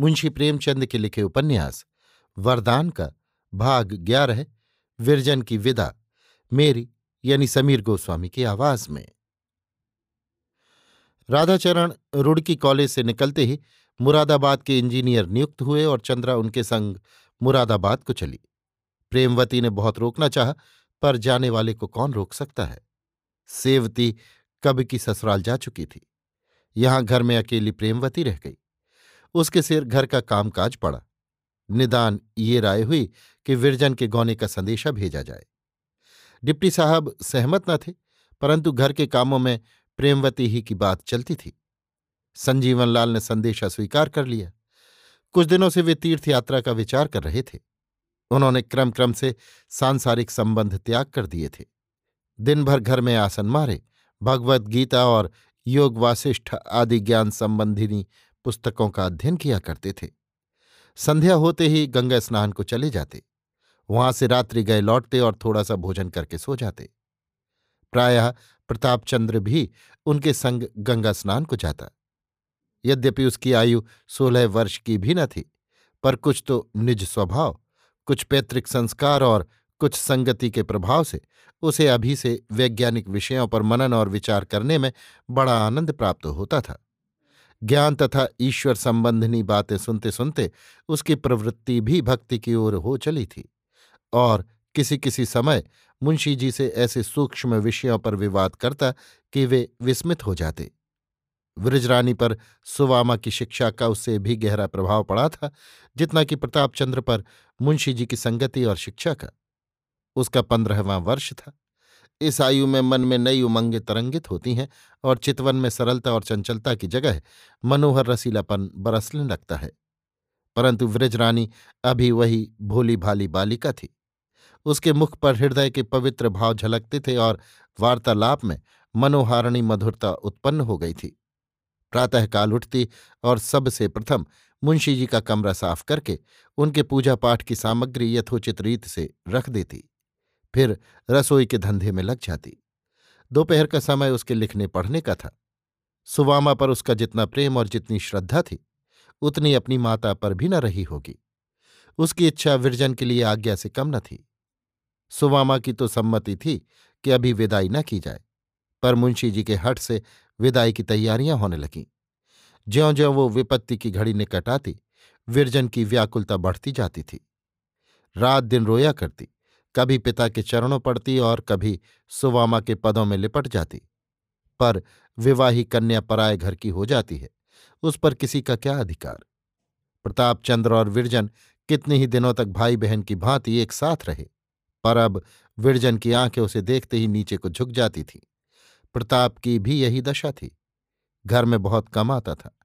मुंशी प्रेमचंद के लिखे उपन्यास, वरदान का भाग ग्यारह, विरजन की विदा, मेरी यानी समीर गोस्वामी की आवाज़ में। राधाचरण रुड़की कॉलेज से निकलते ही मुरादाबाद के इंजीनियर नियुक्त हुए और चंद्रा उनके संग मुरादाबाद को चली। प्रेमवती ने बहुत रोकना चाहा, पर जाने वाले को कौन रोक सकता है? सेवती कब की ससुराल जा चुकी थी? यहाँ घर में अकेली प्रेमवती रह गई। उसके सिर घर का कामकाज पड़ा। निदान ये राय हुई कि विरजन के गौने का संदेशा भेजा जाए। डिप्टी साहब सहमत न थे, परंतु घर के कामों में प्रेमवती ही की बात चलती थी। संजीवन लाल ने संदेशा स्वीकार कर लिया। कुछ दिनों से वे तीर्थ यात्रा का विचार कर रहे थे। उन्होंने क्रम क्रम से सांसारिक संबंध त्याग कर दिए थे। दिन भर घर में आसन मारे, भगवत गीता और योग वासिष्ठ आदि ज्ञान संबंधिनी पुस्तकों का अध्ययन किया करते थे। संध्या होते ही गंगा स्नान को चले जाते। वहाँ से रात्रि गए लौटते और थोड़ा सा भोजन करके सो जाते। प्रायः प्रतापचंद्र भी उनके संग गंगा स्नान को जाता। यद्यपि उसकी आयु सोलह वर्ष की भी न थी, पर कुछ तो निज स्वभाव, कुछ पैतृक संस्कार और कुछ संगति के प्रभाव से उसे अभी से वैज्ञानिक विषयों पर मनन और विचार करने में बड़ा आनंद प्राप्त होता था। ज्ञान तथा ईश्वर संबंधिनी बातें सुनते सुनते उसकी प्रवृत्ति भी भक्ति की ओर हो चली थी। और किसी किसी समय मुंशी जी से ऐसे सूक्ष्म विषयों पर विवाद करता कि वे विस्मित हो जाते। वृजरानी पर सुवामा की शिक्षा का उससे भी गहरा प्रभाव पड़ा था, जितना कि प्रतापचंद्र पर मुंशी जी की संगति और शिक्षा का। उसका पंद्रहवां वर्ष था। इस आयु में मन में नई उमंगें तरंगित होती हैं और चितवन में सरलता और चंचलता की जगह मनोहर रसीलापन बरसने लगता है। परंतु व्रजरानी अभी वही भोली भाली बालिका थी। उसके मुख पर हृदय के पवित्र भाव झलकते थे और वार्तालाप में मनोहारणी मधुरता उत्पन्न हो गई थी। प्रातःकाल उठती और सबसे प्रथम मुंशी जी का कमरा साफ़ करके उनके पूजा पाठ की सामग्री यथोचित रीत से रख देती। फिर रसोई के धंधे में लग जाती। दोपहर का समय उसके लिखने पढ़ने का था। सुवामा पर उसका जितना प्रेम और जितनी श्रद्धा थी, उतनी अपनी माता पर भी न रही होगी। उसकी इच्छा विरजन के लिए आज्ञा से कम न थी। सुवामा की तो सम्मति थी कि अभी विदाई न की जाए, पर मुंशी जी के हट से विदाई की तैयारियाँ होने लगीं। ज्यो ज्यो वो विपत्ति की घड़ी निकट आती, विरजन की व्याकुलता बढ़ती जाती थी। रात दिन रोया करती कभी पिता के चरणों पड़ती और कभी सुवामा के पदों में लिपट जाती। पर विवाही कन्या पराय घर की हो जाती है। उस पर किसी का क्या अधिकार? प्रताप चंद्र और विरजन कितने ही दिनों तक भाई बहन की भांति एक साथ रहे, पर अब विरजन की आँखें उसे देखते ही नीचे को झुक जाती थी। प्रताप की भी यही दशा थी। घर में बहुत कम आता था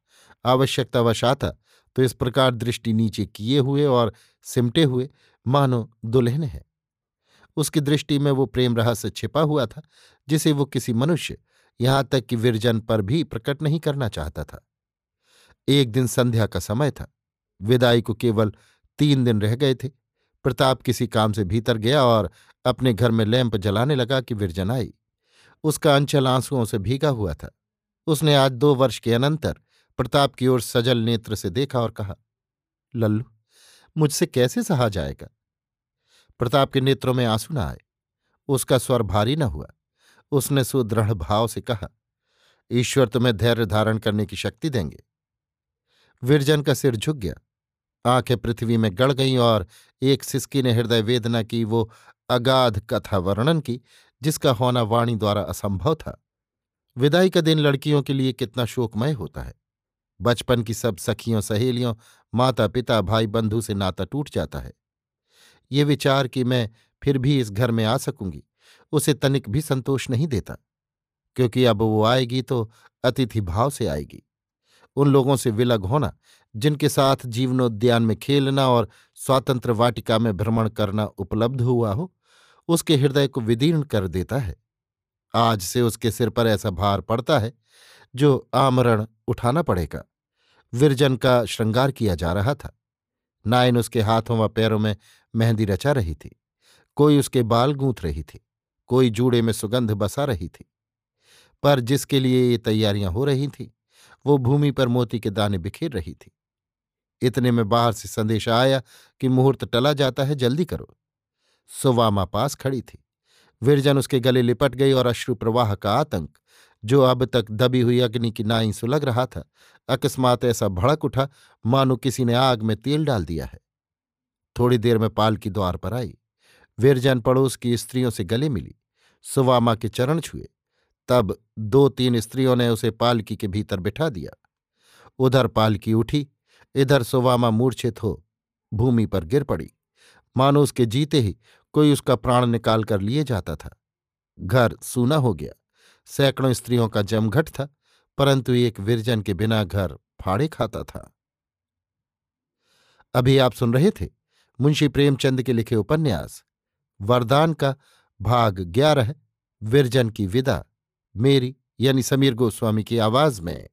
आवश्यकतावश आता तो इस प्रकार दृष्टि नीचे किए हुए और सिमटे हुए, मानो दुल्हन है। उसकी दृष्टि में वो प्रेम रहस्य छिपा हुआ था, जिसे वो किसी मनुष्य, यहाँ तक कि विरजन पर भी प्रकट नहीं करना चाहता था। एक दिन संध्या का समय था। विदाई को केवल तीन दिन रह गए थे। प्रताप किसी काम से भीतर गया और अपने घर में लैंप जलाने लगा कि विरजन आई। उसका अंचल आंसुओं से भीगा हुआ था। उसने आज दो वर्ष के अनंतर प्रताप की ओर सजल नेत्र से देखा और कहा, लल्लू, मुझसे कैसे सहा जाएगा? प्रताप के नेत्रों में आँसू न आए। उसका स्वर भारी न हुआ। उसने सुदृढ़ भाव से कहा, ईश्वर तुम्हें धैर्य धारण करने की शक्ति देंगे। विरजन का सिर झुक गया। आँखें पृथ्वी में गड़ गईं और एक सिसकी ने हृदय वेदना की वो अगाध कथा वर्णन की, जिसका होना वाणी द्वारा असंभव था। विदाई का दिन लड़कियों के लिए कितना शोकमय होता है। बचपन की सब सखियों, सहेलियों माता पिता भाई बंधु से नाता टूट जाता है। ये विचार कि मैं फिर भी इस घर में आ सकूँगी, उसे तनिक भी संतोष नहीं देता, क्योंकि अब वो आएगी तो अतिथि भाव से आएगी। उन लोगों से विलग होना, जिनके साथ जीवनोद्यान में खेलना और स्वातंत्र वाटिका में भ्रमण करना उपलब्ध हुआ हो, उसके हृदय को विदीर्ण कर देता है। आज से उसके सिर पर ऐसा भार पड़ता है, जो आमरण उठाना पड़ेगा। विरजन का श्रृंगार किया जा रहा था। नायन उसके हाथों व पैरों में मेहंदी रचा रही थी, कोई उसके बाल गूंथ रही थी, कोई जूड़े में सुगंध बसा रही थी। पर जिसके लिए ये तैयारियाँ हो रही थीं, वो भूमि पर मोती के दाने बिखेर रही थी। इतने में बाहर से संदेश आया कि मुहूर्त टला जाता है, जल्दी करो। सुवामा पास खड़ी थी। विरजन उसके गले लिपट गई और अश्रु प्रवाह का आतंक जो अब तक दबी हुई अग्नि की नाई सुलग रहा था। अकस्मात ऐसा भड़क उठा, मानो किसी ने आग में तेल डाल दिया है। थोड़ी देर में पाल की द्वार पर आई। विरजन पड़ोस की स्त्रियों से गले मिली। सुवामा के चरण छुए। तब दो तीन स्त्रियों ने उसे पालकी के भीतर बिठा दिया। उधर पालकी उठी। इधर सुवामा मूर्छित हो भूमि पर गिर पड़ी। मानो उसके जीते ही कोई उसका प्राण निकाल कर लिए जाता था। घर सूना हो गया। सैकड़ों स्त्रियों का जमघट था, परंतु एक विरजन के बिना घर फाड़े खाता था। अभी आप सुन रहे थे मुंशी प्रेमचंद के लिखे उपन्यास, वरदान का भाग ग्यारह, विरजन की विदा, मेरी यानी समीर गोस्वामी की आवाज़ में।